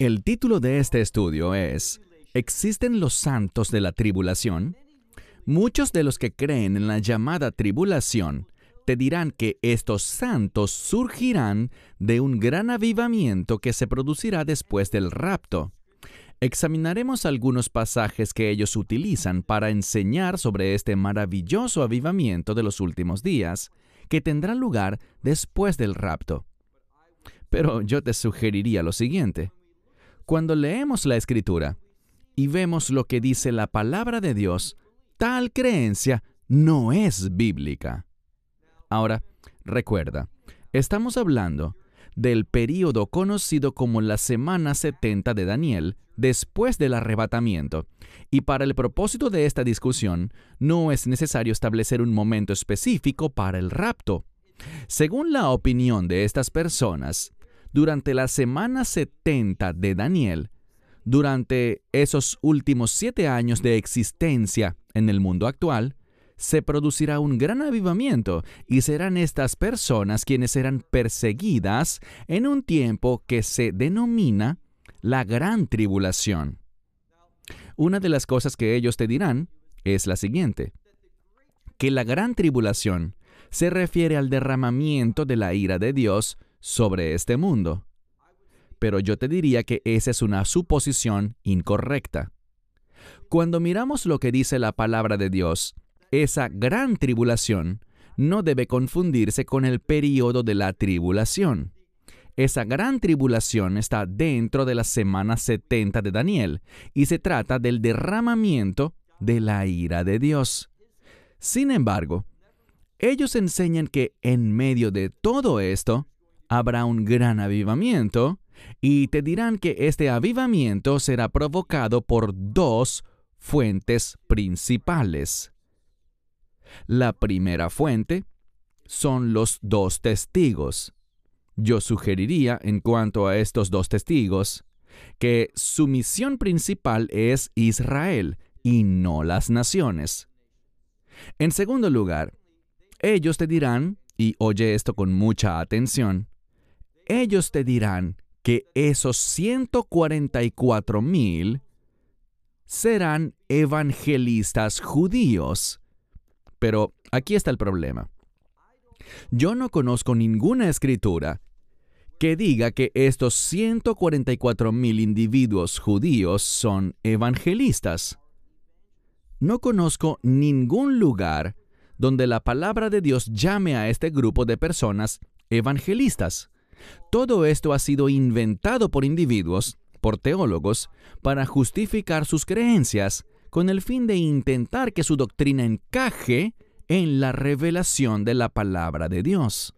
El título de este estudio es ¿Existen los santos de la tribulación? Muchos de los que creen en la llamada tribulación te dirán que estos santos surgirán de un gran avivamiento que se producirá después del rapto. Examinaremos algunos pasajes que ellos utilizan para enseñar sobre este maravilloso avivamiento de los últimos días, que tendrá lugar después del rapto. Pero yo te sugeriría lo siguiente. Cuando leemos la escritura y vemos lo que dice la palabra de Dios, tal creencia no es bíblica. Ahora, recuerda, estamos hablando del período conocido como la semana 70 de Daniel después del arrebatamiento. Y para el propósito de esta discusión, no es necesario establecer un momento específico para el rapto. Según la opinión de estas personas, durante la semana 70 de Daniel, durante esos últimos siete años de existencia en el mundo actual, se producirá un gran avivamiento y serán estas personas quienes serán perseguidas en un tiempo que se denomina la gran tribulación. Una de las cosas que ellos te dirán es la siguiente, que la gran tribulación se refiere al derramamiento de la ira de Dios sobre este mundo. Pero yo te diría que esa es una suposición incorrecta. Cuando miramos lo que dice la palabra de Dios, esa gran tribulación no debe confundirse con el período de la tribulación. Esa gran tribulación está dentro de la semana 70 de Daniel y se trata del derramamiento de la ira de Dios. Sin embargo, ellos enseñan que en medio de todo esto habrá un gran avivamiento y te dirán que este avivamiento será provocado por dos fuentes principales. La primera fuente son los dos testigos. Yo sugeriría, en cuanto a estos dos testigos, que su misión principal es Israel y no las naciones. En segundo lugar, ellos te dirán, y oye esto con mucha atención, ellos te dirán que esos 144 mil serán evangelistas judíos pero aquí está el problema. Yo no conozco ninguna escritura que diga que estos 144 mil individuos judíos son evangelistas. No conozco ningún lugar donde la palabra de Dios llame a este grupo de personas evangelistas. Todo esto ha sido inventado por individuos, por teólogos, para justificar sus creencias con el fin de intentar que su doctrina encaje en la revelación de la palabra de Dios.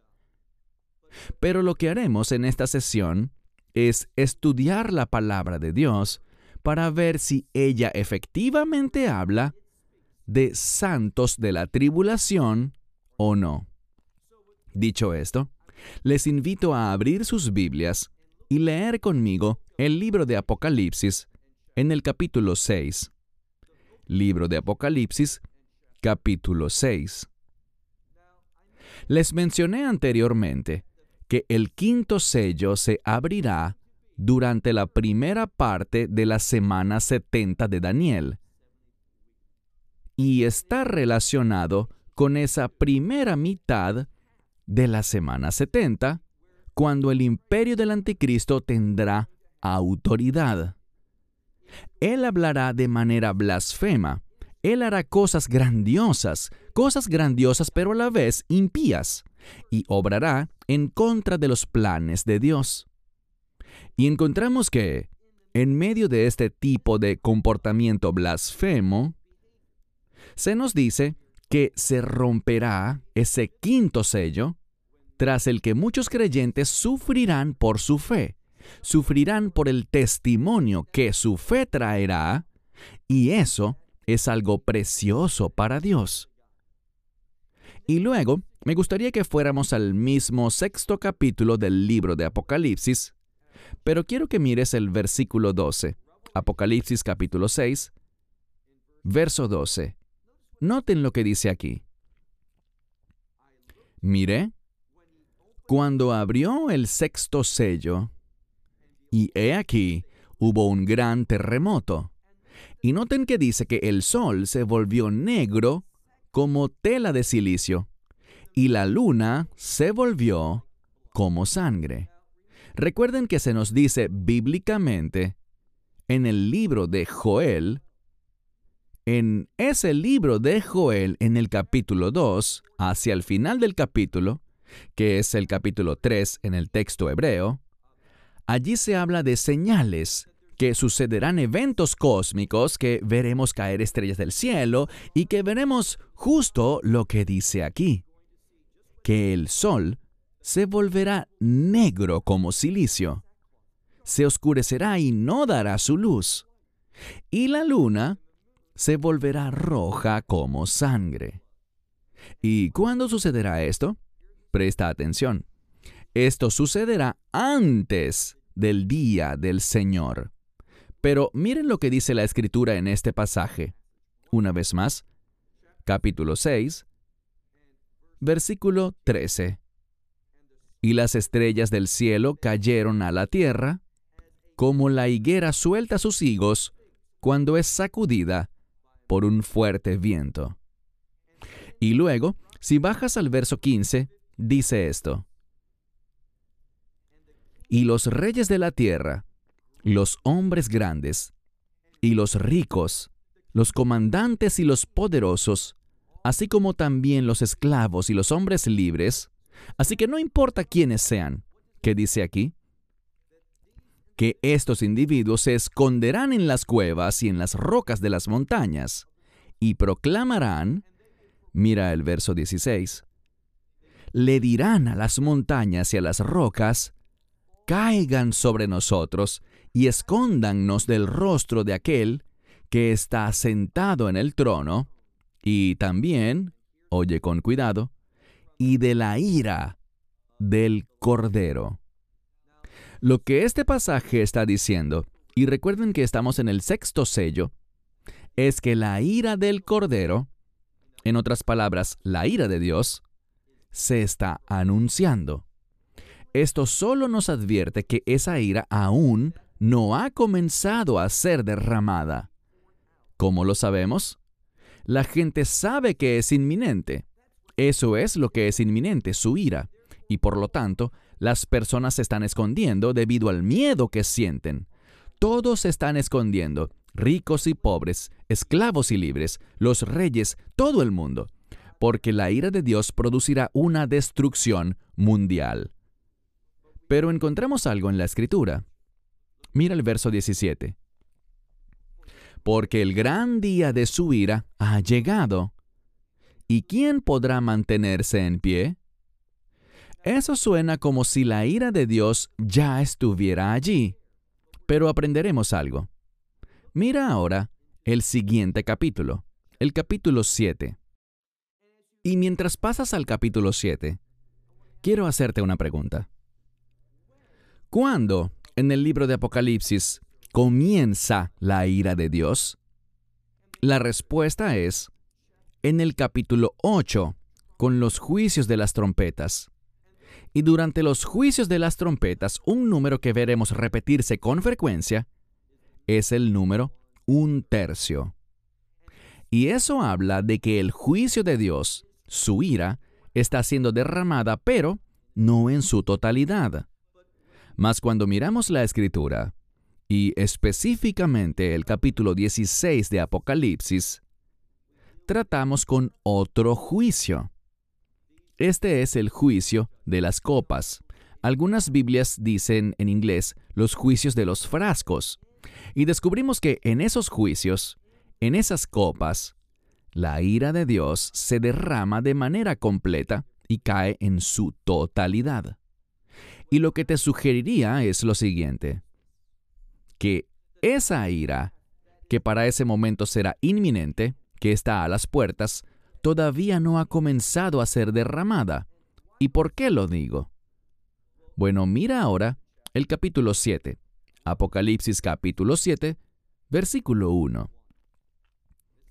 Pero lo que haremos en esta sesión es estudiar la palabra de Dios para ver si ella efectivamente habla de santos de la tribulación o no. Dicho esto, les invito a abrir sus Biblias y leer conmigo el libro de Apocalipsis en el capítulo 6 libro de Apocalipsis, capítulo 6. Les mencioné anteriormente que el quinto sello se abrirá durante la primera parte de la semana 70 de Daniel y está relacionado con esa primera mitad de la semana 70, cuando el imperio del anticristo tendrá autoridad. Él hablará de manera blasfema. Él hará cosas grandiosas, cosas grandiosas pero a la vez impías, y obrará en contra de los planes de Dios. Y encontramos que, en medio de este tipo de comportamiento blasfemo, se nos dice que se romperá ese quinto sello, tras el que muchos creyentes sufrirán por su fe sufrirán por el testimonio que su fe traerá, y eso es algo precioso para Dios. Y luego, me gustaría que fuéramos al mismo sexto capítulo del libro de Apocalipsis, pero quiero que mires el versículo 12, Apocalipsis capítulo 6, verso 12. Noten lo que dice aquí. Mire, cuando abrió el sexto sello, Y he aquí, hubo un gran terremoto. Y noten que dice que el sol se volvió negro como tela de silicio, y la luna se volvió como sangre. Recuerden que se nos dice bíblicamente en el libro de Joel, en ese libro de Joel, en el capítulo 2, hacia el final del capítulo, que es el capítulo 3 en el texto hebreo, allí se habla de señales que sucederán eventos cósmicos, que veremos caer estrellas del cielo y que veremos justo lo que dice aquí, que el sol se volverá negro como silicio, se oscurecerá y no dará su luz, y la luna se volverá roja como sangre. ¿Y cuándo sucederá esto? Presta atención. Esto sucederá antes del día del Señor. Pero miren lo que dice la escritura en este pasaje. Una vez más, capítulo 6, versículo 13. Y las estrellas del cielo cayeron a la tierra, como la higuera suelta sus higos cuando es sacudida por un fuerte viento. Y luego, si bajas al verso 15, dice esto. Y los reyes de la tierra, los hombres grandes, y los ricos, los comandantes y los poderosos, así como también los esclavos y los hombres libres, así que no importa quiénes sean, ¿qué dice aquí? Que estos individuos se esconderán en las cuevas y en las rocas de las montañas, y proclamarán, mira el verso 16, le dirán a las montañas y a las rocas, caigan sobre nosotros y escóndannos del rostro de aquel que está sentado en el trono, y también, oye con cuidado, y de la ira del Cordero. Lo que este pasaje está diciendo, y recuerden que estamos en el sexto sello, es que la ira del Cordero, en otras palabras, la ira de Dios, se está anunciando. Esto solo nos advierte que esa ira aún no ha comenzado a ser derramada. ¿Cómo lo sabemos? La gente sabe que es inminente. Eso es lo que es inminente, su ira. Y por lo tanto, las personas se están escondiendo debido al miedo que sienten. Todos se están escondiendo, ricos y pobres, esclavos y libres, los reyes, todo el mundo, porque la ira de Dios producirá una destrucción mundial. Pero encontramos algo en la escritura. Mira el verso 17. Porque el gran día de su ira ha llegado. ¿Y quién podrá mantenerse en pie? Eso suena como si la ira de Dios ya estuviera allí. Pero aprenderemos algo. Mira ahora el siguiente capítulo, el capítulo 7. Y mientras pasas al capítulo 7, quiero hacerte una pregunta. ¿Cuándo en el libro de Apocalipsis comienza la ira de Dios? La respuesta es en el capítulo 8, con los juicios de las trompetas. Y durante los juicios de las trompetas, un número que veremos repetirse con frecuencia es el número un tercio. Y eso habla de que el juicio de Dios, su ira, está siendo derramada, pero no en su totalidad. Mas cuando miramos la escritura, y específicamente el capítulo 16 de Apocalipsis, tratamos con otro juicio. Este es el juicio de las copas. Algunas Biblias dicen en inglés los juicios de los frascos. Y descubrimos que en esos juicios, en esas copas, la ira de Dios se derrama de manera completa y cae en su totalidad. Y lo que te sugeriría es lo siguiente, que esa ira, que para ese momento será inminente, que está a las puertas, todavía no ha comenzado a ser derramada. ¿Y por qué lo digo? Bueno, mira ahora el capítulo 7, Apocalipsis capítulo 7, versículo 1.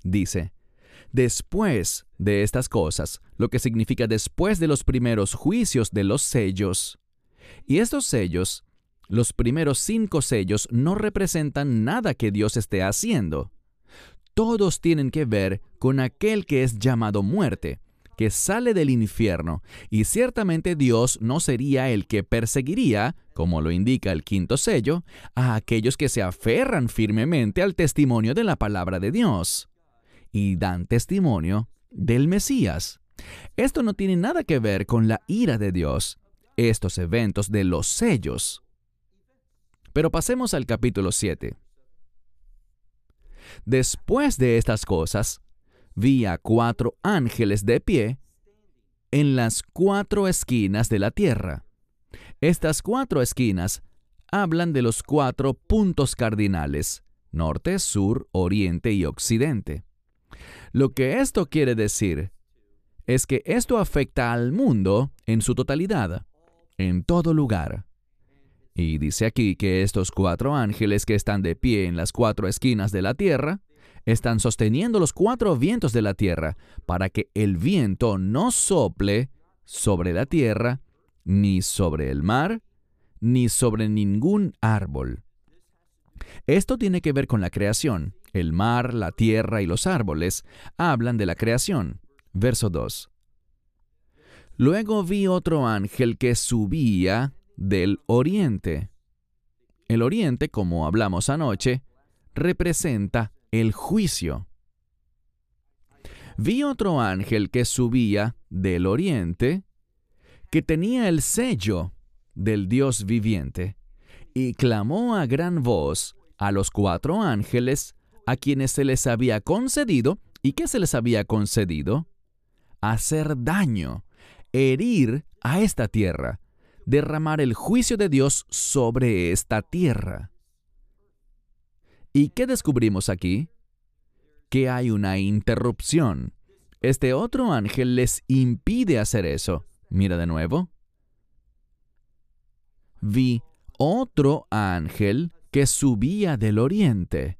Dice, después de estas cosas, lo que significa después de los primeros juicios de los sellos, y estos sellos los primeros cinco sellos no representan nada que Dios esté haciendo. Todos tienen que ver con aquel que es llamado muerte, que sale del infierno, y ciertamente Dios no sería el que perseguiría, como lo indica el quinto sello, a aquellos que se aferran firmemente al testimonio de la palabra de Dios y dan testimonio del Mesías. Esto no tiene nada que ver con la ira de Dios, estos eventos de los sellos. Pero pasemos al capítulo 7. Después de estas cosas, vi a cuatro ángeles de pie en las cuatro esquinas de la tierra. Estas cuatro esquinas hablan de los cuatro puntos cardinales, norte, sur, oriente y occidente. Lo que esto quiere decir es que esto afecta al mundo en su totalidad, en todo lugar. Y dice aquí que estos cuatro ángeles que están de pie en las cuatro esquinas de la tierra están sosteniendo los cuatro vientos de la tierra para que el viento no sople sobre la tierra, ni sobre el mar, ni sobre ningún árbol. Esto tiene que ver con la creación. El mar, la tierra y los árboles hablan de la creación. Verso 2. Luego vi otro ángel que subía del oriente. El oriente, como hablamos anoche, representa el juicio. Vi otro ángel que subía del oriente, que tenía el sello del Dios viviente, y clamó a gran voz a los cuatro ángeles a quienes se les había concedido, ¿y qué se les había concedido? Hacer daño, herir a esta tierra, derramar el juicio de Dios sobre esta tierra. ¿Y qué descubrimos aquí? Que hay una interrupción. Este otro ángel les impide hacer eso. Mira de nuevo. Vi otro ángel que subía del oriente,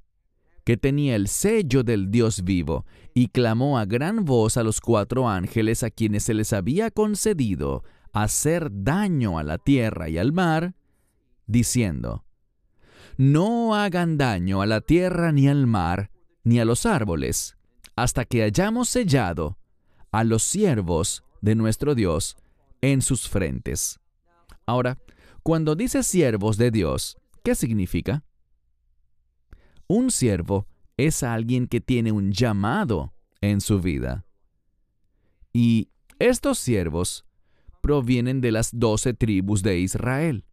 que tenía el sello del Dios vivo, y clamó a gran voz a los cuatro ángeles a quienes se les había concedido hacer daño a la tierra y al mar, diciendo, No hagan daño a la tierra ni al mar, ni a los árboles, hasta que hayamos sellado a los siervos de nuestro Dios en sus frentes. Ahora, cuando dice siervos de Dios, ¿qué significa? Un siervo es alguien que tiene un llamado en su vida. Y estos siervos provienen de las doce tribus de Israel.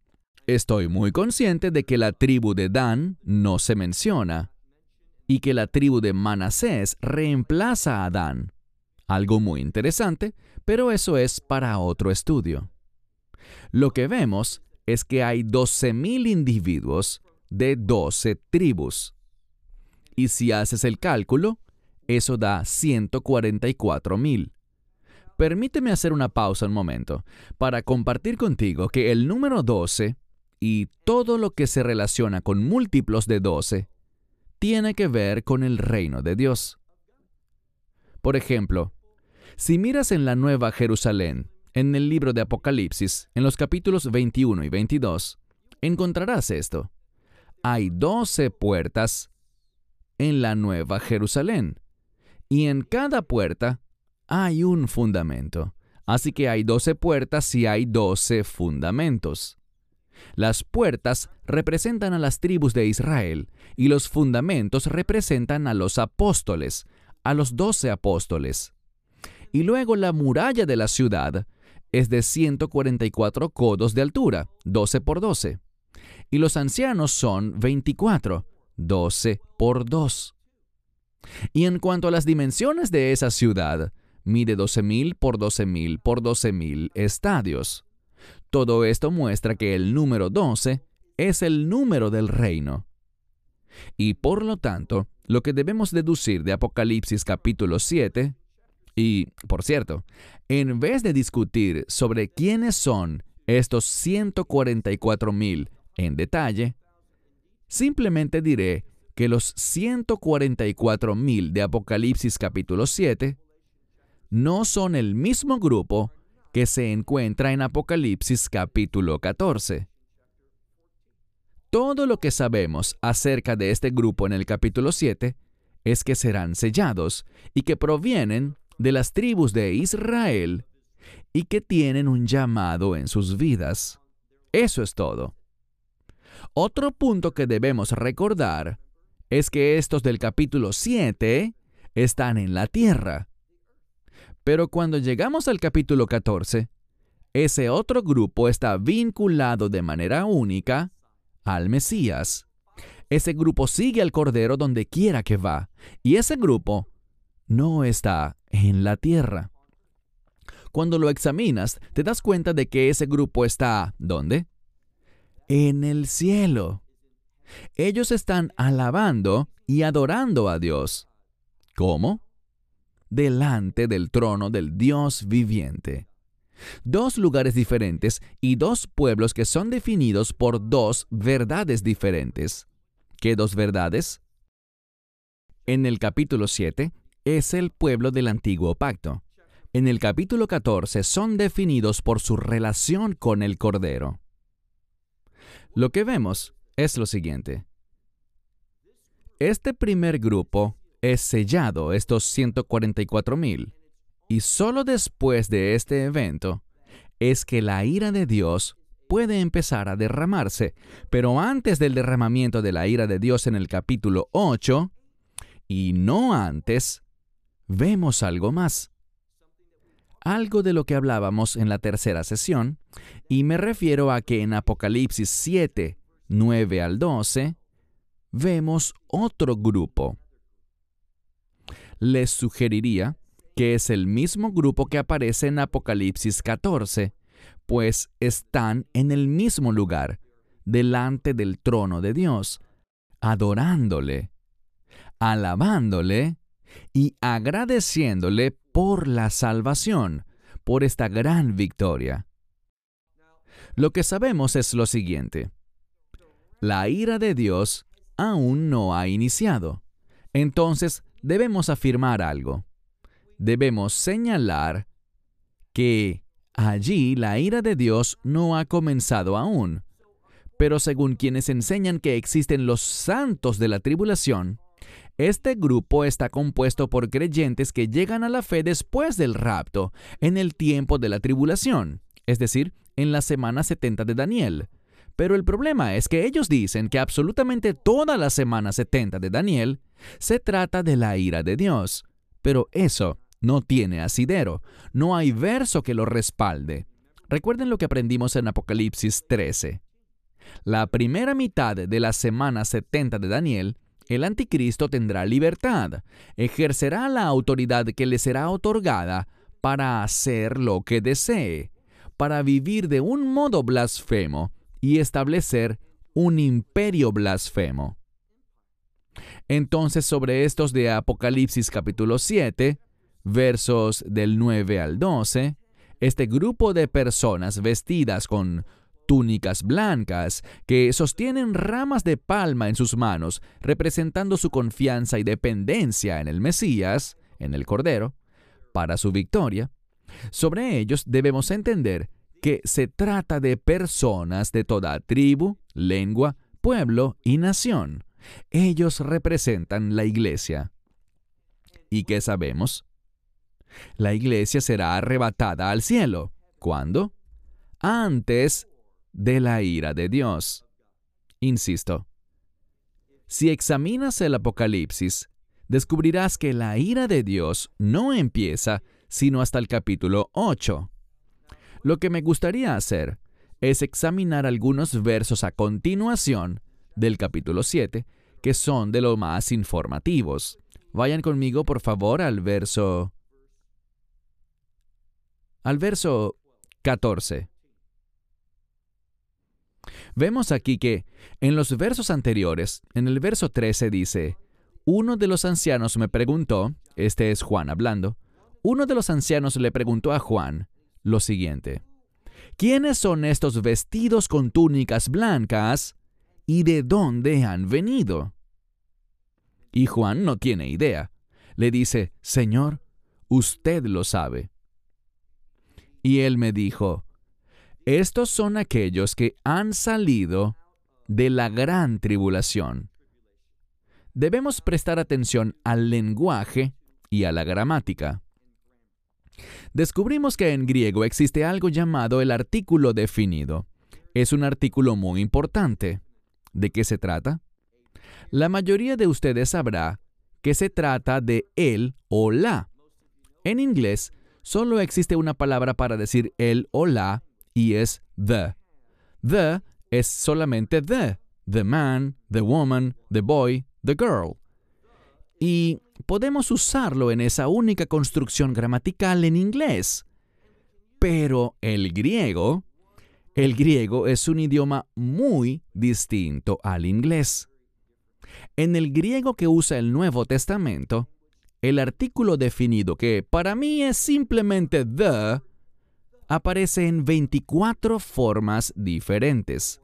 Estoy muy consciente de que la tribu de Dan no se menciona y que la tribu de Manasés reemplaza a Dan. Algo muy interesante, pero eso es para otro estudio. Lo que vemos es que hay 12.000 individuos de 12 tribus. Y si haces el cálculo, eso da 144.000. Permíteme hacer una pausa un momento para compartir contigo que el número 12 y todo lo que se relaciona con múltiplos de 12 tiene que ver con el reino de Dios. Por ejemplo, si miras en la Nueva Jerusalén, en el libro de Apocalipsis, en los capítulos 21 y 22, encontrarás esto. Hay 12 puertas en la Nueva Jerusalén, y en cada puerta hay un fundamento. Así que hay doce puertas y hay doce fundamentos. Las puertas representan a las tribus de Israel y los fundamentos representan a los apóstoles, a los doce apóstoles. Y luego la muralla de la ciudad es de 144 codos de altura, 12 por 12. Y los ancianos son 24, 12 por 2. Y en cuanto a las dimensiones de esa ciudad, mide 12.000 por 12.000 por 12.000 estadios. Todo esto muestra que el número 12 es el número del reino. Y por lo tanto, lo que debemos deducir de Apocalipsis capítulo 7, y por cierto, en vez de discutir sobre quiénes son estos 144.000 en detalle, simplemente diré que los 144.000 de Apocalipsis capítulo 7 no son el mismo grupo que se encuentra en Apocalipsis capítulo 14. Todo lo que sabemos acerca de este grupo en el capítulo 7 es que serán sellados y que provienen de las tribus de Israel y que tienen un llamado en sus vidas. Eso es todo. Otro punto que debemos recordar es que estos del capítulo 7 están en la tierra. Pero cuando llegamos al capítulo 14, ese otro grupo está vinculado de manera única al Mesías. Ese grupo sigue al Cordero donde quiera que va, y ese grupo no está en la tierra. Cuando lo examinas, te das cuenta de que ese grupo está ¿dónde? En el cielo. Ellos están alabando y adorando a Dios. ¿Cómo? Delante del trono del Dios viviente. Dos lugares diferentes y dos pueblos que son definidos por dos verdades diferentes. ¿Qué dos verdades? En el capítulo 7 es el pueblo del antiguo pacto. En el capítulo 14 son definidos por su relación con el Cordero. Lo que vemos es lo siguiente. Este primer grupo es sellado, estos 144 mil, y solo después de este evento es que la ira de Dios puede empezar a derramarse, pero antes del derramamiento de la ira de Dios en el capítulo 8, y no antes, vemos algo más. Algo de lo que hablábamos en la tercera sesión, y me refiero a que en Apocalipsis 7, 9 al 12, vemos otro grupo. Les sugeriría que es el mismo grupo que aparece en Apocalipsis 14, pues están en el mismo lugar, delante del trono de Dios, adorándole, alabándole y agradeciéndole por la salvación, por esta gran victoria. Lo que sabemos es lo siguiente. La ira de Dios aún no ha iniciado. Entonces debemos afirmar algo. Debemos señalar que allí la ira de Dios no ha comenzado aún. Pero según quienes enseñan que existen los santos de la tribulación, este grupo está compuesto por creyentes que llegan a la fe después del rapto, en el tiempo de la tribulación, es decir, en la semana 70 de Daniel. Pero el problema es que ellos dicen que absolutamente toda la semana 70 de Daniel se trata de la ira de Dios. Pero eso no tiene asidero, no hay verso que lo respalde. Recuerden lo que aprendimos en Apocalipsis 13. La primera mitad de la semana 70 de Daniel el anticristo tendrá libertad, ejercerá la autoridad que le será otorgada para hacer lo que desee, para vivir de un modo blasfemo y establecer un imperio blasfemo. Entonces sobre estos de Apocalipsis capítulo 7, versos del 9 al 12, este grupo de personas vestidas con túnicas blancas, que sostienen ramas de palma en sus manos, representando su confianza y dependencia en el Mesías, en el Cordero, para su victoria. Sobre ellos debemos entender que se trata de personas de toda tribu, lengua, pueblo y nación. Ellos representan la iglesia. ¿Y qué sabemos? La iglesia será arrebatada al cielo. ¿Cuándo? Antes de la ira de Dios. Insisto, si examinas el Apocalipsis, descubrirás que la ira de Dios no empieza sino hasta el capítulo 8. Lo que me gustaría hacer es examinar algunos versos a continuación del capítulo 7, que son de lo más informativos. Vayan conmigo, por favor, al verso... al verso 14. Vemos aquí que en los versos anteriores, en el verso 13 dice, uno de los ancianos me preguntó, este es Juan hablando, uno de los ancianos le preguntó a Juan lo siguiente, ¿quiénes son estos vestidos con túnicas blancas y de dónde han venido? Y Juan no tiene idea. Le dice, Señor, usted lo sabe. Y él me dijo, estos son aquellos que han salido de la gran tribulación. Debemos prestar atención al lenguaje y a la gramática. Descubrimos que en griego existe algo llamado el artículo definido. Es un artículo muy importante. ¿De qué se trata? La mayoría de ustedes sabrá que se trata de el o la. En inglés, solo existe una palabra para decir el o la y es the. The es solamente the. The man, the woman, the boy, the girl. Y podemos usarlo en esa única construcción gramatical en inglés. Pero el griego, el griego es un idioma muy distinto al inglés. En el griego que usa el Nuevo Testamento, el artículo definido, que para mí es simplemente the, aparece en 24 formas diferentes.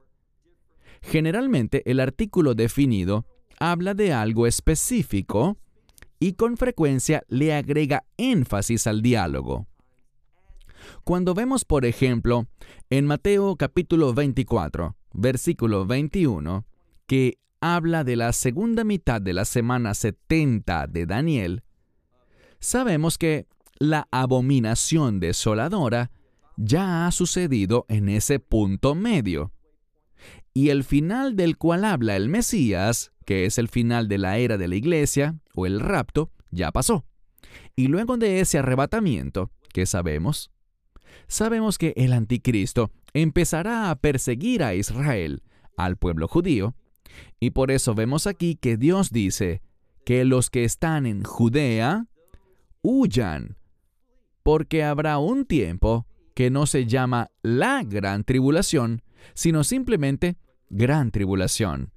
Generalmente el artículo definido habla de algo específico y con frecuencia le agrega énfasis al diálogo. Cuando vemos, por ejemplo, en Mateo capítulo 24, versículo 21, que habla de la segunda mitad de la semana 70 de Daniel, sabemos que la abominación desoladora ya ha sucedido en ese punto medio. Y el final del cual habla el Mesías, que es el final de la era de la iglesia, o el rapto, ya pasó. Y luego de ese arrebatamiento, ¿qué sabemos? Sabemos que el anticristo empezará a perseguir a Israel, al pueblo judío, y por eso vemos aquí que Dios dice que los que están en Judea huyan, porque habrá un tiempo que no se llama la gran tribulación, sino simplemente gran tribulación.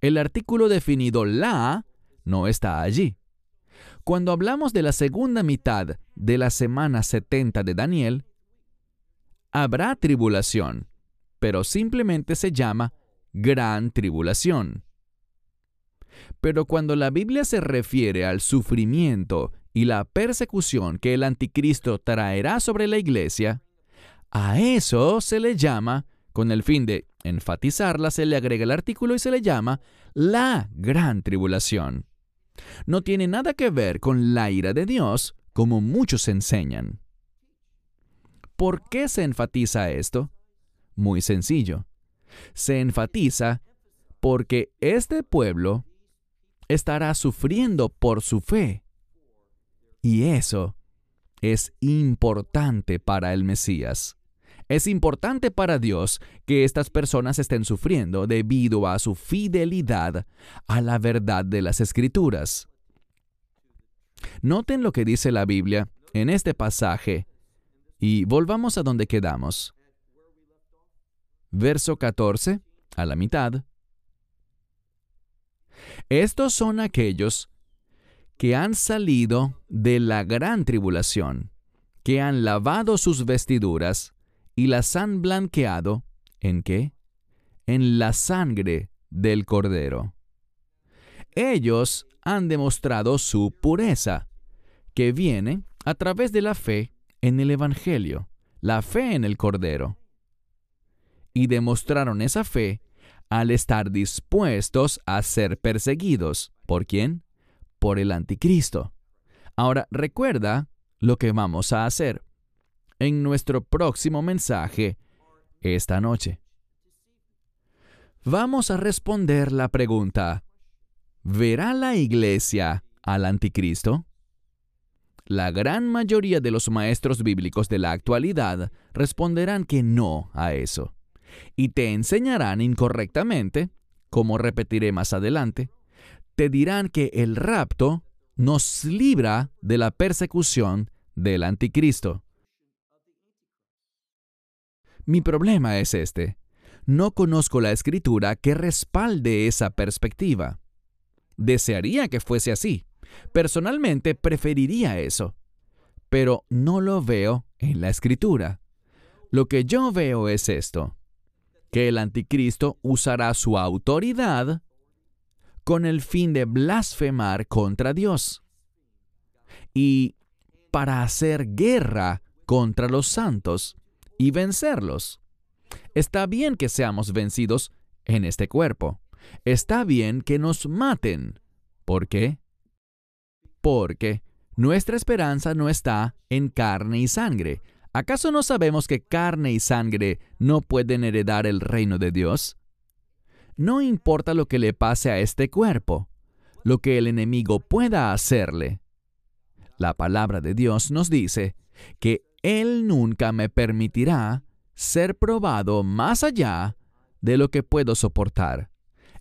El artículo definido la no está allí. Cuando hablamos de la segunda mitad de la semana 70 de Daniel, habrá tribulación, pero simplemente se llama gran tribulación. Pero cuando la Biblia se refiere al sufrimiento y la persecución que el anticristo traerá sobre la iglesia, a eso se le llama, con el fin de enfatizarla, se le agrega el artículo y se le llama la gran tribulación. No tiene nada que ver con la ira de Dios, como muchos enseñan. ¿Por qué se enfatiza esto? Muy sencillo se enfatiza porque este pueblo estará sufriendo por su fe. Y eso es importante para el Mesías. Es importante para Dios que estas personas estén sufriendo debido a su fidelidad a la verdad de las Escrituras. Noten lo que dice la Biblia en este pasaje y volvamos a donde quedamos verso 14, a la mitad. Estos son aquellos que han salido de la gran tribulación, que han lavado sus vestiduras y las han blanqueado, ¿en qué? En la sangre del Cordero. Ellos han demostrado su pureza, que viene a través de la fe en el Evangelio, la fe en el Cordero y demostraron esa fe al estar dispuestos a ser perseguidos. ¿Por quién? Por el anticristo. Ahora recuerda lo que vamos a hacer en nuestro próximo mensaje esta noche. Vamos a responder la pregunta, ¿verá la iglesia al anticristo? La gran mayoría de los maestros bíblicos de la actualidad responderán que no a eso y te enseñarán incorrectamente, como repetiré más adelante, te dirán que el rapto nos libra de la persecución del anticristo. Mi problema es este. No conozco la escritura que respalde esa perspectiva. Desearía que fuese así. Personalmente preferiría eso. Pero no lo veo en la escritura. Lo que yo veo es esto que el anticristo usará su autoridad con el fin de blasfemar contra Dios y para hacer guerra contra los santos y vencerlos. Está bien que seamos vencidos en este cuerpo. Está bien que nos maten. ¿Por qué? Porque nuestra esperanza no está en carne y sangre. ¿Acaso no sabemos que carne y sangre no pueden heredar el reino de Dios? No importa lo que le pase a este cuerpo, lo que el enemigo pueda hacerle. La palabra de Dios nos dice que Él nunca me permitirá ser probado más allá de lo que puedo soportar.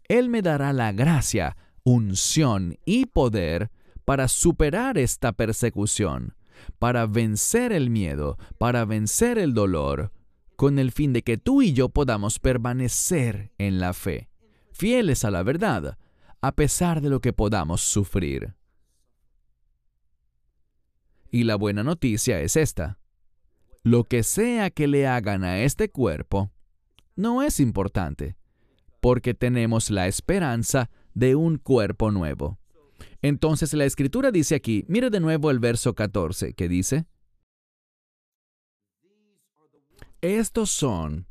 Él me dará la gracia, unción y poder para superar esta persecución, para vencer el miedo, para vencer el dolor, con el fin de que tú y yo podamos permanecer en la fe, fieles a la verdad, a pesar de lo que podamos sufrir. Y la buena noticia es esta. Lo que sea que le hagan a este cuerpo, no es importante, porque tenemos la esperanza de un cuerpo nuevo. Entonces la escritura dice aquí, mire de nuevo el verso 14, que dice, Estos son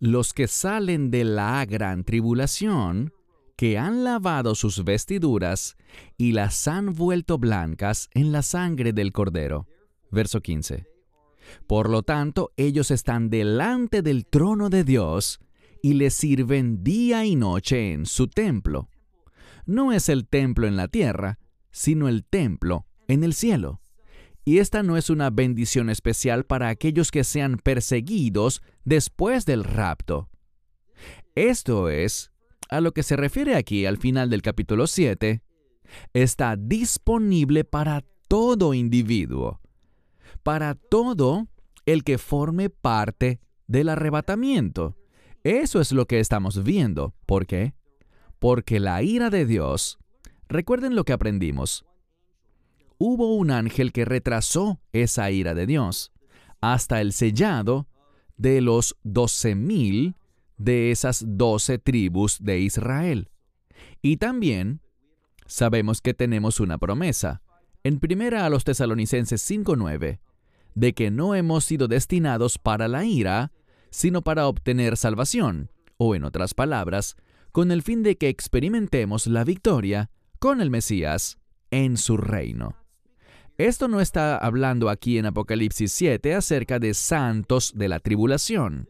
los que salen de la gran tribulación, que han lavado sus vestiduras y las han vuelto blancas en la sangre del Cordero. Verso 15. Por lo tanto, ellos están delante del trono de Dios y le sirven día y noche en su templo. No es el templo en la tierra, sino el templo en el cielo. Y esta no es una bendición especial para aquellos que sean perseguidos después del rapto. Esto es a lo que se refiere aquí al final del capítulo 7, está disponible para todo individuo, para todo el que forme parte del arrebatamiento. Eso es lo que estamos viendo. ¿Por qué? Porque la ira de Dios, recuerden lo que aprendimos, hubo un ángel que retrasó esa ira de Dios hasta el sellado de los doce mil de esas doce tribus de Israel. Y también sabemos que tenemos una promesa, en primera a los tesalonicenses 5.9, de que no hemos sido destinados para la ira, sino para obtener salvación, o en otras palabras, con el fin de que experimentemos la victoria con el Mesías en su reino. Esto no está hablando aquí en Apocalipsis 7 acerca de santos de la tribulación.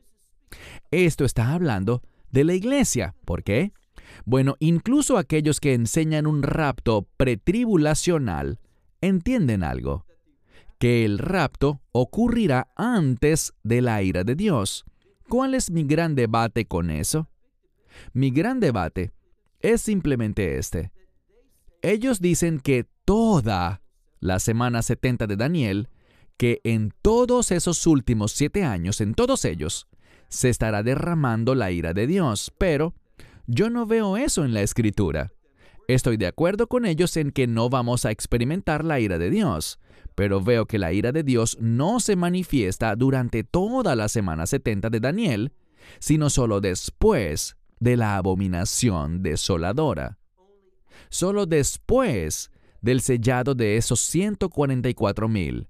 Esto está hablando de la iglesia. ¿Por qué? Bueno, incluso aquellos que enseñan un rapto pretribulacional entienden algo, que el rapto ocurrirá antes de la ira de Dios. ¿Cuál es mi gran debate con eso? Mi gran debate es simplemente este. Ellos dicen que toda la semana 70 de Daniel, que en todos esos últimos siete años, en todos ellos, se estará derramando la ira de Dios, pero yo no veo eso en la escritura. Estoy de acuerdo con ellos en que no vamos a experimentar la ira de Dios, pero veo que la ira de Dios no se manifiesta durante toda la semana 70 de Daniel, sino solo después de la abominación desoladora. Solo después del sellado de esos 144 mil,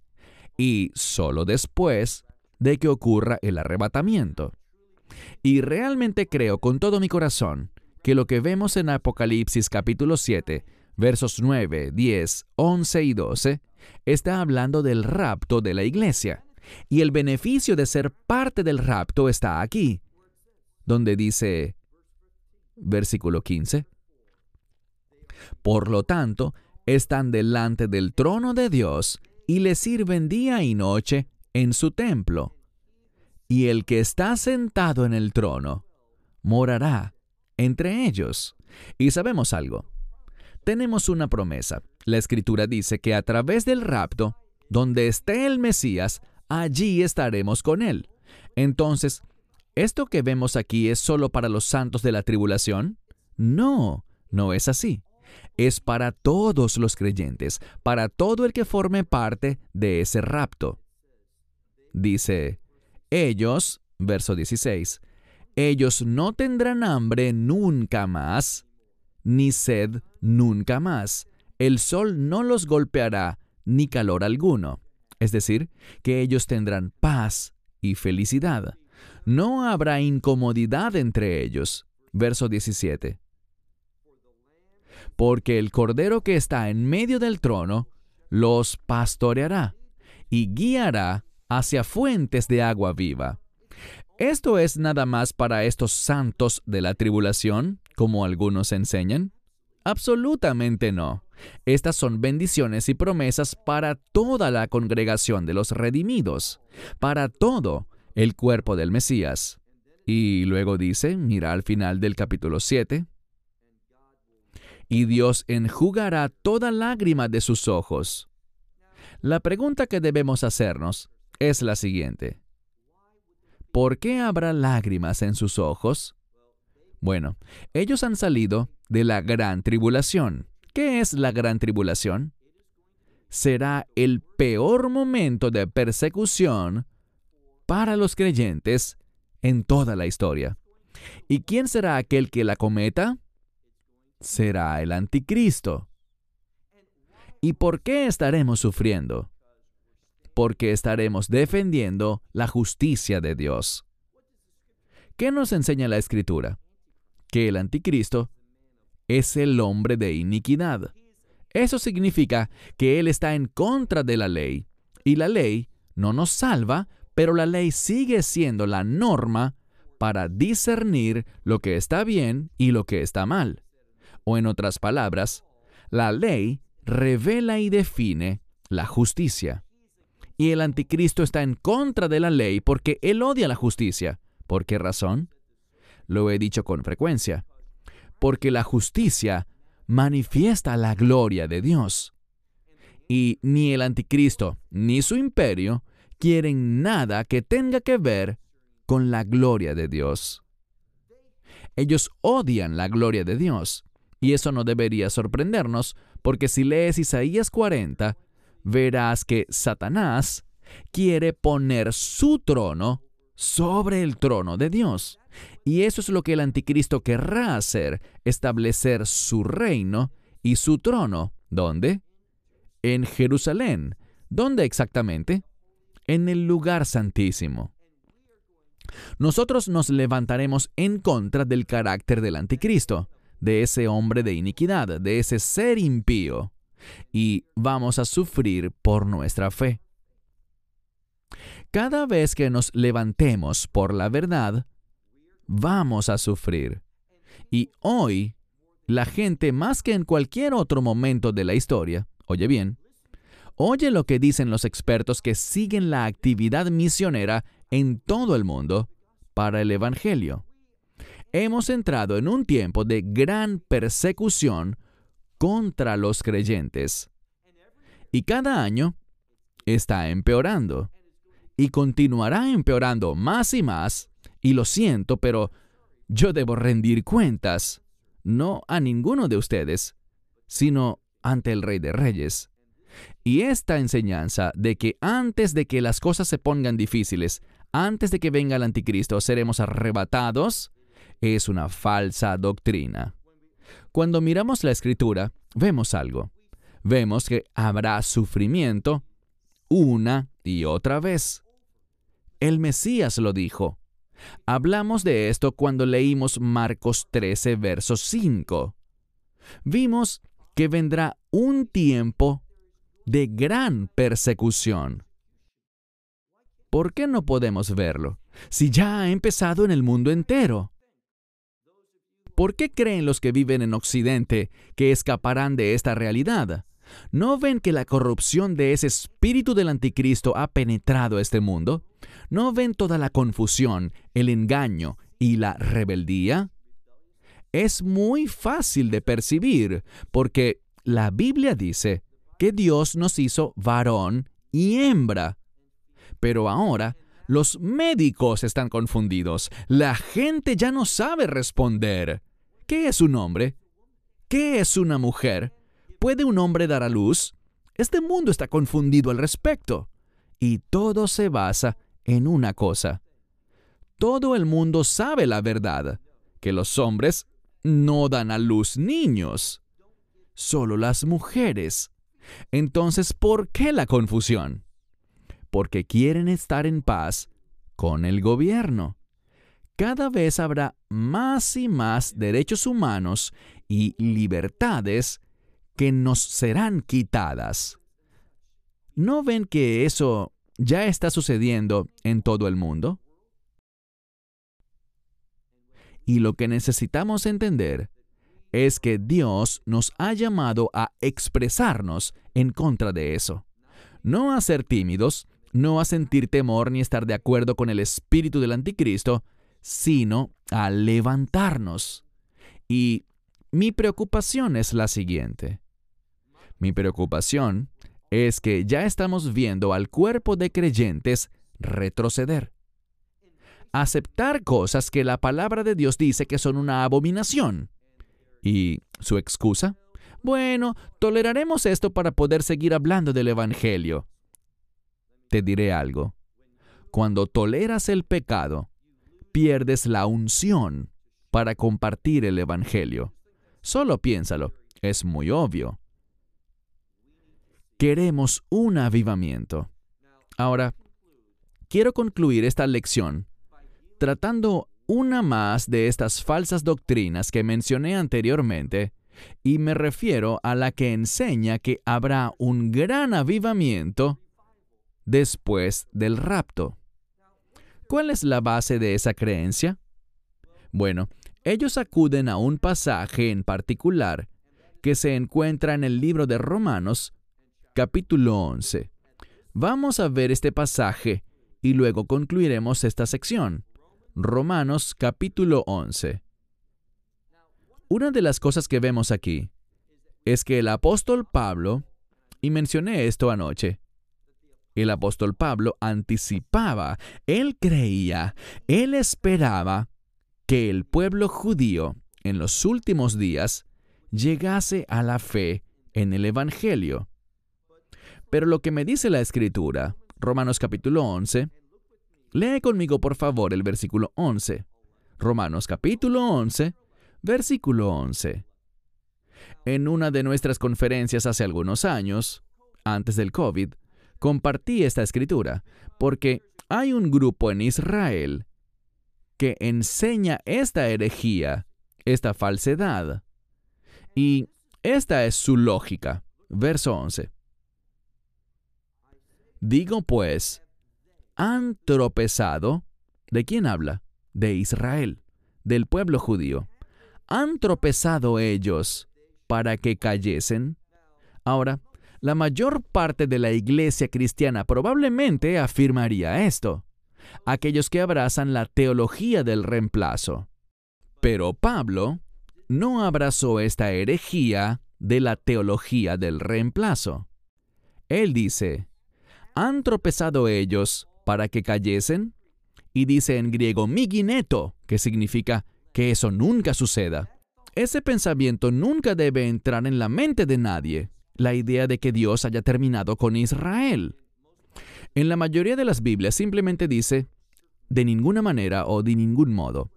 y solo después de que ocurra el arrebatamiento. Y realmente creo con todo mi corazón que lo que vemos en Apocalipsis capítulo 7, versos 9, 10, 11 y 12, está hablando del rapto de la iglesia. Y el beneficio de ser parte del rapto está aquí, donde dice, versículo 15, Por lo tanto, están delante del trono de Dios y le sirven día y noche en su templo. Y el que está sentado en el trono morará entre ellos. Y sabemos algo. Tenemos una promesa. La escritura dice que a través del rapto, donde esté el Mesías, allí estaremos con él. Entonces, ¿esto que vemos aquí es solo para los santos de la tribulación? No, no es así. Es para todos los creyentes, para todo el que forme parte de ese rapto. Dice, ellos, verso 16, ellos no tendrán hambre nunca más, ni sed nunca más. El sol no los golpeará, ni calor alguno. Es decir, que ellos tendrán paz y felicidad. No habrá incomodidad entre ellos. verso 17. Porque el Cordero que está en medio del trono los pastoreará y guiará hacia fuentes de agua viva. ¿Esto es nada más para estos santos de la tribulación, como algunos enseñan? Absolutamente no. Estas son bendiciones y promesas para toda la congregación de los redimidos, para todo el cuerpo del Mesías. Y luego dice, mira al final del capítulo 7, y Dios enjugará toda lágrima de sus ojos. La pregunta que debemos hacernos es la siguiente. ¿Por qué habrá lágrimas en sus ojos? Bueno, ellos han salido de la gran tribulación. ¿Qué es la gran tribulación? Será el peor momento de persecución para los creyentes en toda la historia. ¿Y quién será aquel que la cometa? Será el anticristo. ¿Y por qué estaremos sufriendo? Porque estaremos defendiendo la justicia de Dios. ¿Qué nos enseña la escritura? Que el anticristo es el hombre de iniquidad. Eso significa que él está en contra de la ley. Y la ley no nos salva, pero la ley sigue siendo la norma para discernir lo que está bien y lo que está mal. O en otras palabras, la ley revela y define la justicia. Y el anticristo está en contra de la ley porque él odia la justicia. ¿Por qué razón? Lo he dicho con frecuencia porque la justicia manifiesta la gloria de Dios. Y ni el anticristo ni su imperio quieren nada que tenga que ver con la gloria de Dios. Ellos odian la gloria de Dios, y eso no debería sorprendernos, porque si lees Isaías 40, verás que Satanás quiere poner su trono sobre el trono de Dios. Y eso es lo que el anticristo querrá hacer, establecer su reino y su trono. ¿Dónde? En Jerusalén. ¿Dónde exactamente? En el lugar santísimo. Nosotros nos levantaremos en contra del carácter del anticristo, de ese hombre de iniquidad, de ese ser impío, y vamos a sufrir por nuestra fe. Cada vez que nos levantemos por la verdad, vamos a sufrir. Y hoy, la gente más que en cualquier otro momento de la historia, oye bien, oye lo que dicen los expertos que siguen la actividad misionera en todo el mundo para el Evangelio. Hemos entrado en un tiempo de gran persecución contra los creyentes. Y cada año está empeorando. Y continuará empeorando más y más y lo siento, pero yo debo rendir cuentas, no a ninguno de ustedes, sino ante el Rey de Reyes. Y esta enseñanza de que antes de que las cosas se pongan difíciles, antes de que venga el anticristo, seremos arrebatados, es una falsa doctrina. Cuando miramos la escritura, vemos algo. Vemos que habrá sufrimiento una y otra vez. El Mesías lo dijo. Hablamos de esto cuando leímos Marcos 13, verso 5. Vimos que vendrá un tiempo de gran persecución. ¿Por qué no podemos verlo si ya ha empezado en el mundo entero? ¿Por qué creen los que viven en Occidente que escaparán de esta realidad? ¿No ven que la corrupción de ese espíritu del anticristo ha penetrado este mundo? ¿No ven toda la confusión, el engaño y la rebeldía? Es muy fácil de percibir porque la Biblia dice que Dios nos hizo varón y hembra. Pero ahora los médicos están confundidos. La gente ya no sabe responder. ¿Qué es un hombre? ¿Qué es una mujer? ¿Puede un hombre dar a luz? Este mundo está confundido al respecto. Y todo se basa en una cosa. Todo el mundo sabe la verdad, que los hombres no dan a luz niños, solo las mujeres. Entonces, ¿por qué la confusión? Porque quieren estar en paz con el gobierno. cada vez habrá más y más derechos humanos y libertades que nos serán quitadas. ¿No ven que eso ya está sucediendo en todo el mundo? Y lo que necesitamos entender es que Dios nos ha llamado a expresarnos en contra de eso. No a ser tímidos, no a sentir temor ni estar de acuerdo con el espíritu del anticristo, sino a levantarnos. Y mi preocupación es la siguiente. Mi preocupación es que ya estamos viendo al cuerpo de creyentes retroceder. Aceptar cosas que la palabra de Dios dice que son una abominación. ¿Y su excusa? Bueno, toleraremos esto para poder seguir hablando del Evangelio. Te diré algo. Cuando toleras el pecado, pierdes la unción para compartir el Evangelio. Solo piénsalo, es muy obvio. Queremos un avivamiento. Ahora, quiero concluir esta lección tratando una más de estas falsas doctrinas que mencioné anteriormente, y me refiero a la que enseña que habrá un gran avivamiento después del rapto. ¿Cuál es la base de esa creencia? Bueno, ellos acuden a un pasaje en particular que se encuentra en el libro de Romanos, capítulo 11. Vamos a ver este pasaje y luego concluiremos esta sección. Romanos capítulo 11. Una de las cosas que vemos aquí es que el apóstol Pablo, y mencioné esto anoche, el apóstol Pablo anticipaba, él creía, él esperaba que el pueblo judío en los últimos días llegase a la fe en el Evangelio. Pero lo que me dice la Escritura, Romanos capítulo 11, lee conmigo por favor el versículo 11. Romanos capítulo 11, versículo 11. En una de nuestras conferencias hace algunos años, antes del COVID, compartí esta escritura, porque hay un grupo en Israel que enseña esta herejía, esta falsedad. Y esta es su lógica. Verso 11. Digo pues, han tropezado. ¿De quién habla? De Israel, del pueblo judío. Han tropezado ellos para que cayesen. Ahora, la mayor parte de la iglesia cristiana probablemente afirmaría esto, aquellos que abrazan la teología del reemplazo. Pero Pablo no abrazó esta herejía de la teología del reemplazo. Él dice, ¿han tropezado ellos para que cayesen? Y dice en griego migineto, que significa que eso nunca suceda. Ese pensamiento nunca debe entrar en la mente de nadie, la idea de que Dios haya terminado con Israel. En la mayoría de las Biblias simplemente dice, de ninguna manera o de ningún modo.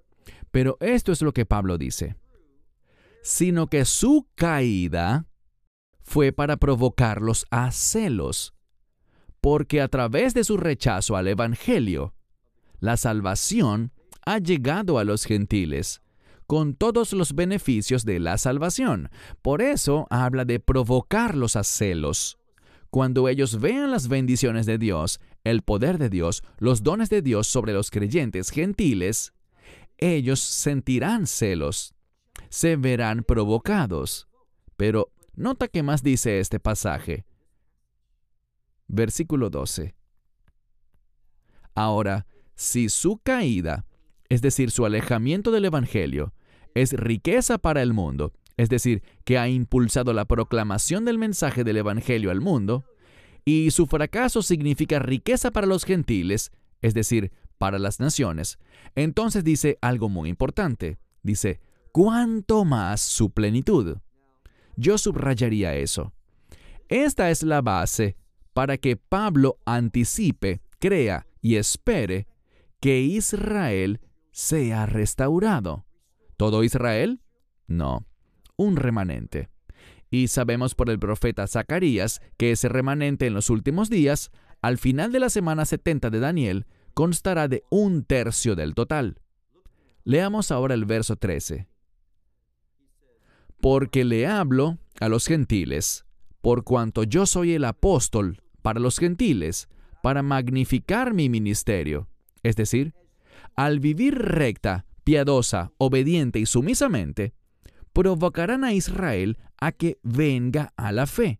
Pero esto es lo que Pablo dice. Sino que su caída fue para provocarlos a celos, porque a través de su rechazo al Evangelio, la salvación ha llegado a los gentiles con todos los beneficios de la salvación. Por eso habla de provocarlos a celos. Cuando ellos vean las bendiciones de Dios, el poder de Dios, los dones de Dios sobre los creyentes gentiles, ellos sentirán celos, se verán provocados. Pero nota qué más dice este pasaje. Versículo 12. Ahora, si su caída, es decir, su alejamiento del Evangelio, es riqueza para el mundo, es decir, que ha impulsado la proclamación del mensaje del Evangelio al mundo, y su fracaso significa riqueza para los gentiles, es decir, para las naciones, entonces dice algo muy importante. Dice, ¿cuánto más su plenitud? Yo subrayaría eso. Esta es la base para que Pablo anticipe, crea y espere que Israel sea restaurado. ¿Todo Israel? No, un remanente. Y sabemos por el profeta Zacarías que ese remanente en los últimos días, al final de la semana 70 de Daniel, constará de un tercio del total. Leamos ahora el verso 13. Porque le hablo a los gentiles, por cuanto yo soy el apóstol para los gentiles, para magnificar mi ministerio. Es decir, al vivir recta, piadosa, obediente y sumisamente, provocarán a Israel a que venga a la fe.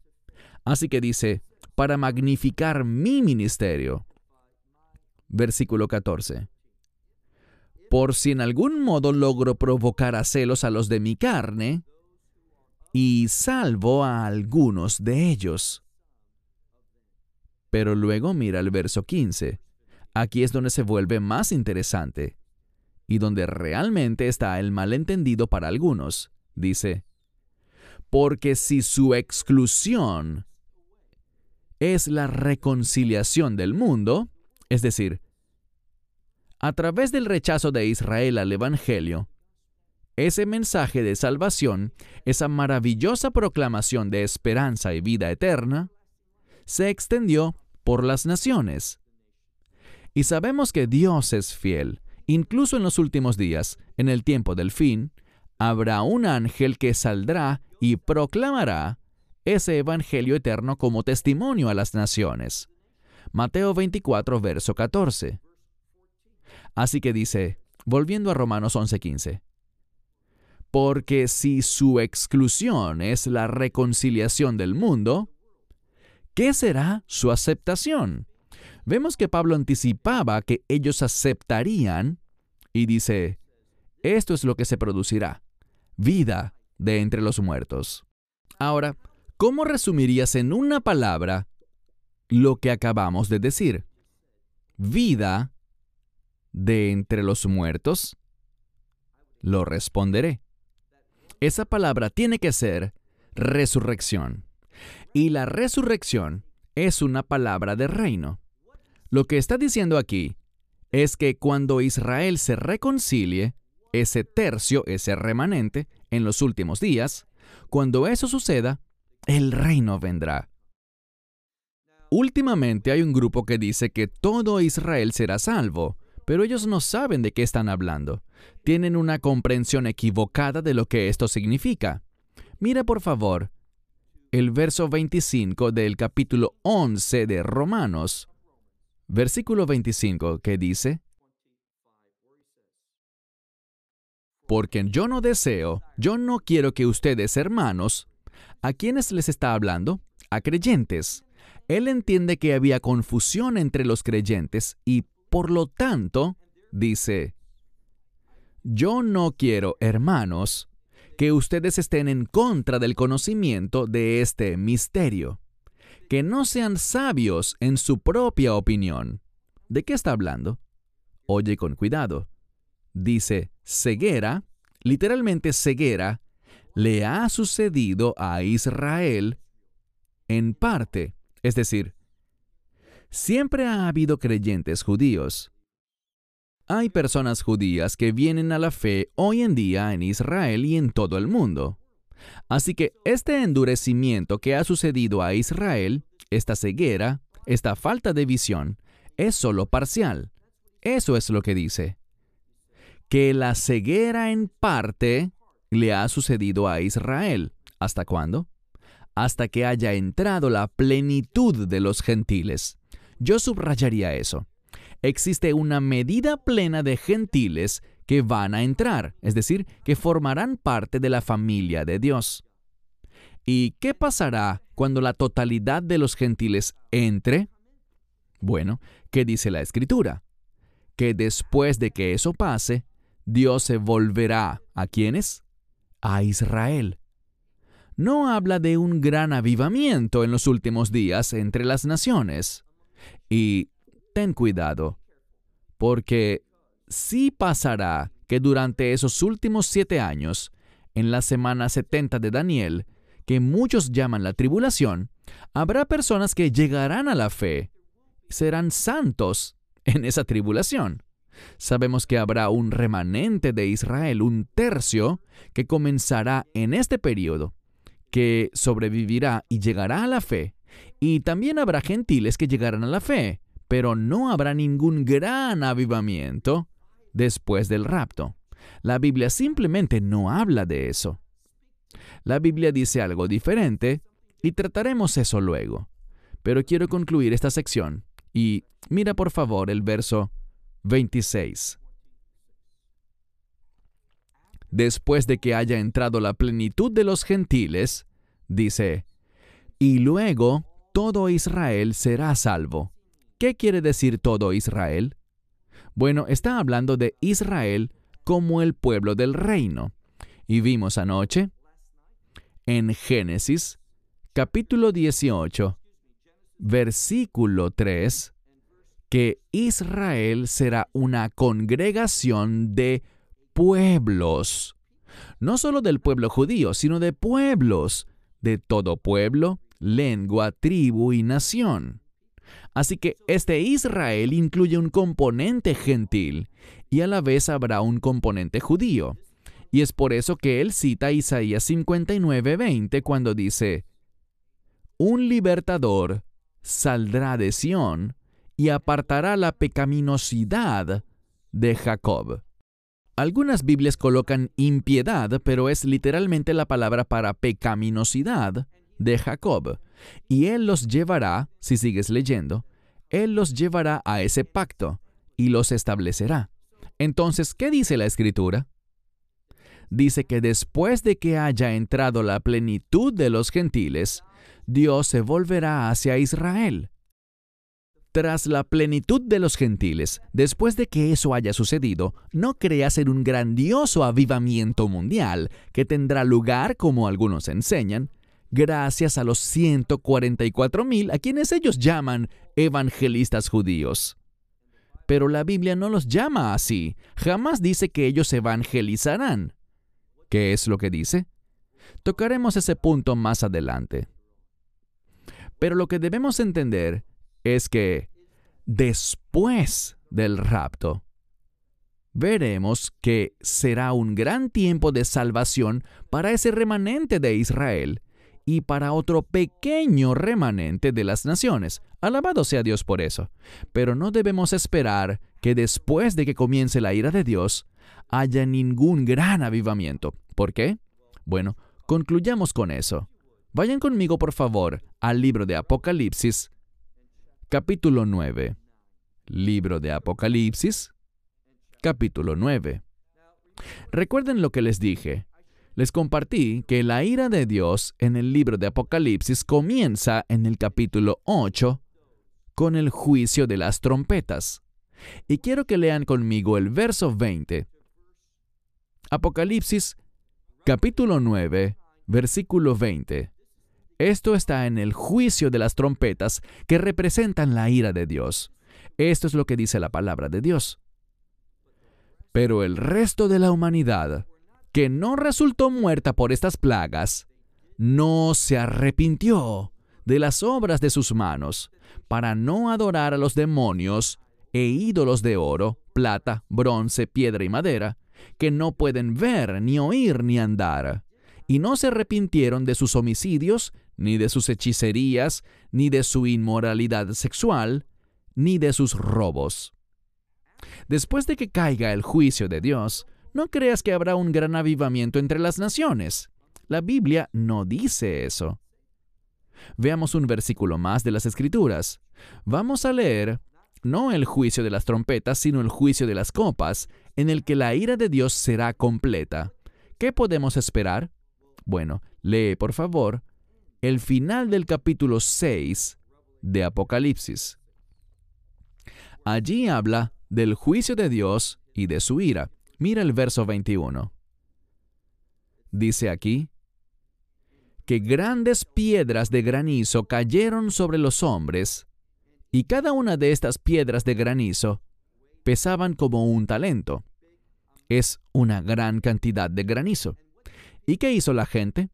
Así que dice, para magnificar mi ministerio. Versículo 14. Por si en algún modo logro provocar a celos a los de mi carne, y salvo a algunos de ellos. Pero luego mira el verso 15. Aquí es donde se vuelve más interesante y donde realmente está el malentendido para algunos. Dice, porque si su exclusión es la reconciliación del mundo, es decir, a través del rechazo de Israel al Evangelio, ese mensaje de salvación, esa maravillosa proclamación de esperanza y vida eterna, se extendió por las naciones. Y sabemos que Dios es fiel Incluso en los últimos días, en el tiempo del fin, habrá un ángel que saldrá y proclamará ese Evangelio eterno como testimonio a las naciones. Mateo 24, verso 14. Así que dice, volviendo a Romanos 11:15, porque si su exclusión es la reconciliación del mundo, ¿qué será su aceptación? Vemos que Pablo anticipaba que ellos aceptarían y dice, esto es lo que se producirá, vida de entre los muertos. Ahora, ¿cómo resumirías en una palabra lo que acabamos de decir? Vida de entre los muertos. Lo responderé. Esa palabra tiene que ser resurrección. Y la resurrección es una palabra de reino. Lo que está diciendo aquí es que cuando Israel se reconcilie, ese tercio, ese remanente, en los últimos días, cuando eso suceda, el reino vendrá. Últimamente hay un grupo que dice que todo Israel será salvo, pero ellos no saben de qué están hablando. Tienen una comprensión equivocada de lo que esto significa. Mira por favor el verso 25 del capítulo 11 de Romanos, versículo 25, que dice, Porque yo no deseo, yo no quiero que ustedes, hermanos, ¿a quienes les está hablando? A creyentes. Él entiende que había confusión entre los creyentes y, por lo tanto, dice, yo no quiero, hermanos, que ustedes estén en contra del conocimiento de este misterio que no sean sabios en su propia opinión. ¿De qué está hablando? Oye con cuidado. Dice, ceguera, literalmente ceguera, le ha sucedido a Israel en parte. Es decir, siempre ha habido creyentes judíos. Hay personas judías que vienen a la fe hoy en día en Israel y en todo el mundo. Así que este endurecimiento que ha sucedido a Israel, esta ceguera, esta falta de visión, es solo parcial. Eso es lo que dice. Que la ceguera en parte le ha sucedido a Israel. ¿Hasta cuándo? Hasta que haya entrado la plenitud de los gentiles. Yo subrayaría eso. Existe una medida plena de gentiles que van a entrar, es decir, que formarán parte de la familia de Dios. ¿Y qué pasará cuando la totalidad de los gentiles entre? Bueno, ¿qué dice la Escritura? Que después de que eso pase, Dios se volverá a quienes? A Israel. No habla de un gran avivamiento en los últimos días entre las naciones. Y ten cuidado, porque sí pasará que durante esos últimos siete años, en la semana 70 de Daniel, que muchos llaman la tribulación, habrá personas que llegarán a la fe, serán santos en esa tribulación. Sabemos que habrá un remanente de Israel, un tercio, que comenzará en este periodo, que sobrevivirá y llegará a la fe, y también habrá gentiles que llegarán a la fe, pero no habrá ningún gran avivamiento después del rapto. La Biblia simplemente no habla de eso. La Biblia dice algo diferente y trataremos eso luego. Pero quiero concluir esta sección y mira por favor el verso 26. Después de que haya entrado la plenitud de los gentiles, dice, y luego todo Israel será salvo. ¿Qué quiere decir todo Israel? Bueno, está hablando de Israel como el pueblo del reino. Y vimos anoche, en Génesis, capítulo 18, versículo 3, que Israel será una congregación de pueblos. No solo del pueblo judío, sino de pueblos, de todo pueblo, lengua, tribu y nación. Así que este Israel incluye un componente gentil y a la vez habrá un componente judío. Y es por eso que él cita Isaías 59:20 cuando dice, Un libertador saldrá de Sión y apartará la pecaminosidad de Jacob. Algunas Biblias colocan impiedad, pero es literalmente la palabra para pecaminosidad de Jacob. Y él los llevará, si sigues leyendo, él los llevará a ese pacto y los establecerá. Entonces, ¿qué dice la escritura? Dice que después de que haya entrado la plenitud de los gentiles, Dios se volverá hacia Israel. Tras la plenitud de los gentiles, después de que eso haya sucedido, no creas en un grandioso avivamiento mundial que tendrá lugar, como algunos enseñan, gracias a los 144 mil a quienes ellos llaman evangelistas judíos. Pero la Biblia no los llama así, jamás dice que ellos evangelizarán. ¿Qué es lo que dice? Tocaremos ese punto más adelante. Pero lo que debemos entender es que después del rapto, veremos que será un gran tiempo de salvación para ese remanente de Israel y para otro pequeño remanente de las naciones. Alabado sea Dios por eso. Pero no debemos esperar que después de que comience la ira de Dios haya ningún gran avivamiento. ¿Por qué? Bueno, concluyamos con eso. Vayan conmigo, por favor, al libro de Apocalipsis, capítulo 9. Libro de Apocalipsis, capítulo 9. Recuerden lo que les dije. Les compartí que la ira de Dios en el libro de Apocalipsis comienza en el capítulo 8 con el juicio de las trompetas. Y quiero que lean conmigo el verso 20. Apocalipsis capítulo 9, versículo 20. Esto está en el juicio de las trompetas que representan la ira de Dios. Esto es lo que dice la palabra de Dios. Pero el resto de la humanidad que no resultó muerta por estas plagas, no se arrepintió de las obras de sus manos, para no adorar a los demonios e ídolos de oro, plata, bronce, piedra y madera, que no pueden ver, ni oír, ni andar. Y no se arrepintieron de sus homicidios, ni de sus hechicerías, ni de su inmoralidad sexual, ni de sus robos. Después de que caiga el juicio de Dios, no creas que habrá un gran avivamiento entre las naciones. La Biblia no dice eso. Veamos un versículo más de las Escrituras. Vamos a leer no el juicio de las trompetas, sino el juicio de las copas, en el que la ira de Dios será completa. ¿Qué podemos esperar? Bueno, lee por favor el final del capítulo 6 de Apocalipsis. Allí habla del juicio de Dios y de su ira. Mira el verso 21. Dice aquí, que grandes piedras de granizo cayeron sobre los hombres, y cada una de estas piedras de granizo pesaban como un talento. Es una gran cantidad de granizo. ¿Y qué hizo la gente?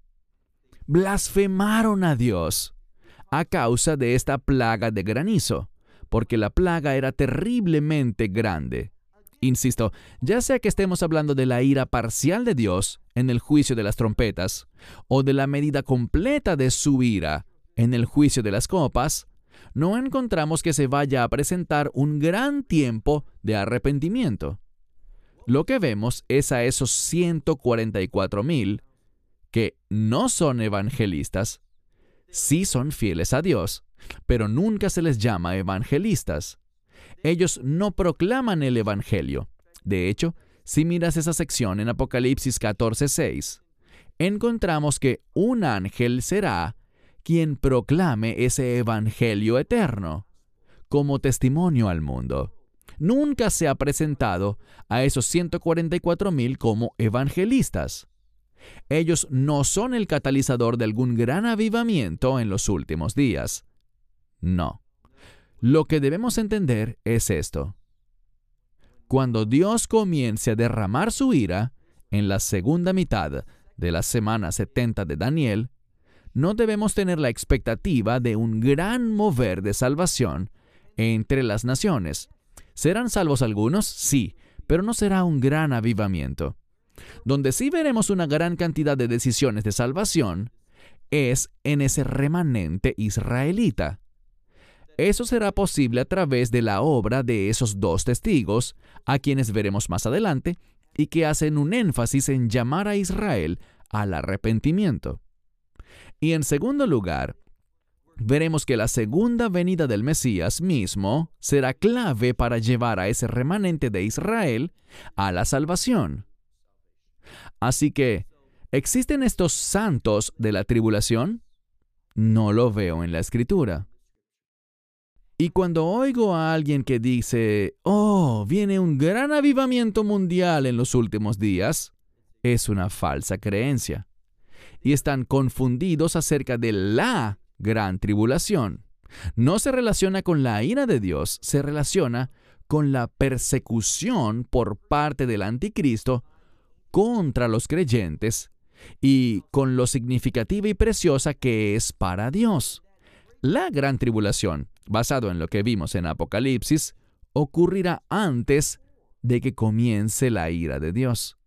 Blasfemaron a Dios a causa de esta plaga de granizo, porque la plaga era terriblemente grande. Insisto, ya sea que estemos hablando de la ira parcial de Dios en el juicio de las trompetas, o de la medida completa de su ira en el juicio de las copas, no encontramos que se vaya a presentar un gran tiempo de arrepentimiento. lo que vemos es a esos 144 mil que no son evangelistas, sí son fieles a Dios, pero nunca se les llama evangelistas. Ellos no proclaman el Evangelio. De hecho, si miras esa sección en Apocalipsis 14:6, encontramos que un ángel será quien proclame ese Evangelio eterno como testimonio al mundo. Nunca se ha presentado a esos 144 mil como evangelistas. Ellos no son el catalizador de algún gran avivamiento en los últimos días. No. Lo que debemos entender es esto. Cuando Dios comience a derramar su ira en la segunda mitad de la semana 70 de Daniel, no debemos tener la expectativa de un gran mover de salvación entre las naciones. ¿Serán salvos algunos? Sí, pero no será un gran avivamiento. Donde sí veremos una gran cantidad de decisiones de salvación es en ese remanente israelita. Eso será posible a través de la obra de esos dos testigos, a quienes veremos más adelante, y que hacen un énfasis en llamar a Israel al arrepentimiento. Y en segundo lugar, veremos que la segunda venida del Mesías mismo será clave para llevar a ese remanente de Israel a la salvación. Así que, ¿existen estos santos de la tribulación? No lo veo en la escritura. Y cuando oigo a alguien que dice, oh, viene un gran avivamiento mundial en los últimos días, es una falsa creencia. Y están confundidos acerca de la gran tribulación. No se relaciona con la ira de Dios, se relaciona con la persecución por parte del anticristo contra los creyentes y con lo significativa y preciosa que es para Dios. La gran tribulación, basado en lo que vimos en Apocalipsis, ocurrirá antes de que comience la ira de Dios.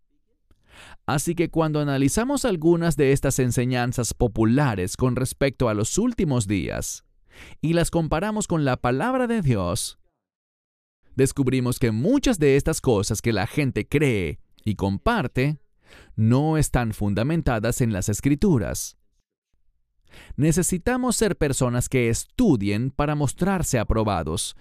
Así que cuando analizamos algunas de estas enseñanzas populares con respecto a los últimos días y las comparamos con la palabra de Dios, descubrimos que muchas de estas cosas que la gente cree y comparte no están fundamentadas en las escrituras. Necesitamos ser personas que estudien para mostrarse aprobados,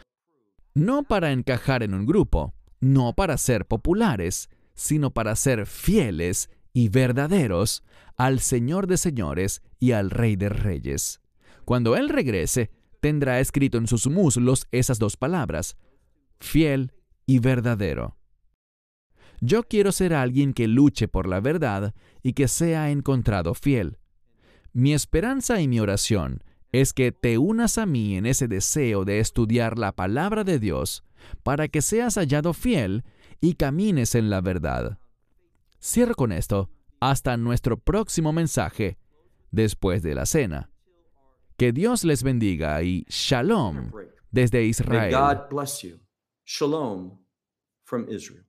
no para encajar en un grupo, no para ser populares, sino para ser fieles y verdaderos al Señor de señores y al Rey de reyes. Cuando Él regrese, tendrá escrito en sus muslos esas dos palabras, fiel y verdadero. Yo quiero ser alguien que luche por la verdad y que sea encontrado fiel. Mi esperanza y mi oración es que te unas a mí en ese deseo de estudiar la palabra de Dios para que seas hallado fiel y camines en la verdad. Cierro con esto hasta nuestro próximo mensaje después de la cena. Que Dios les bendiga y shalom desde Israel. Shalom from Israel.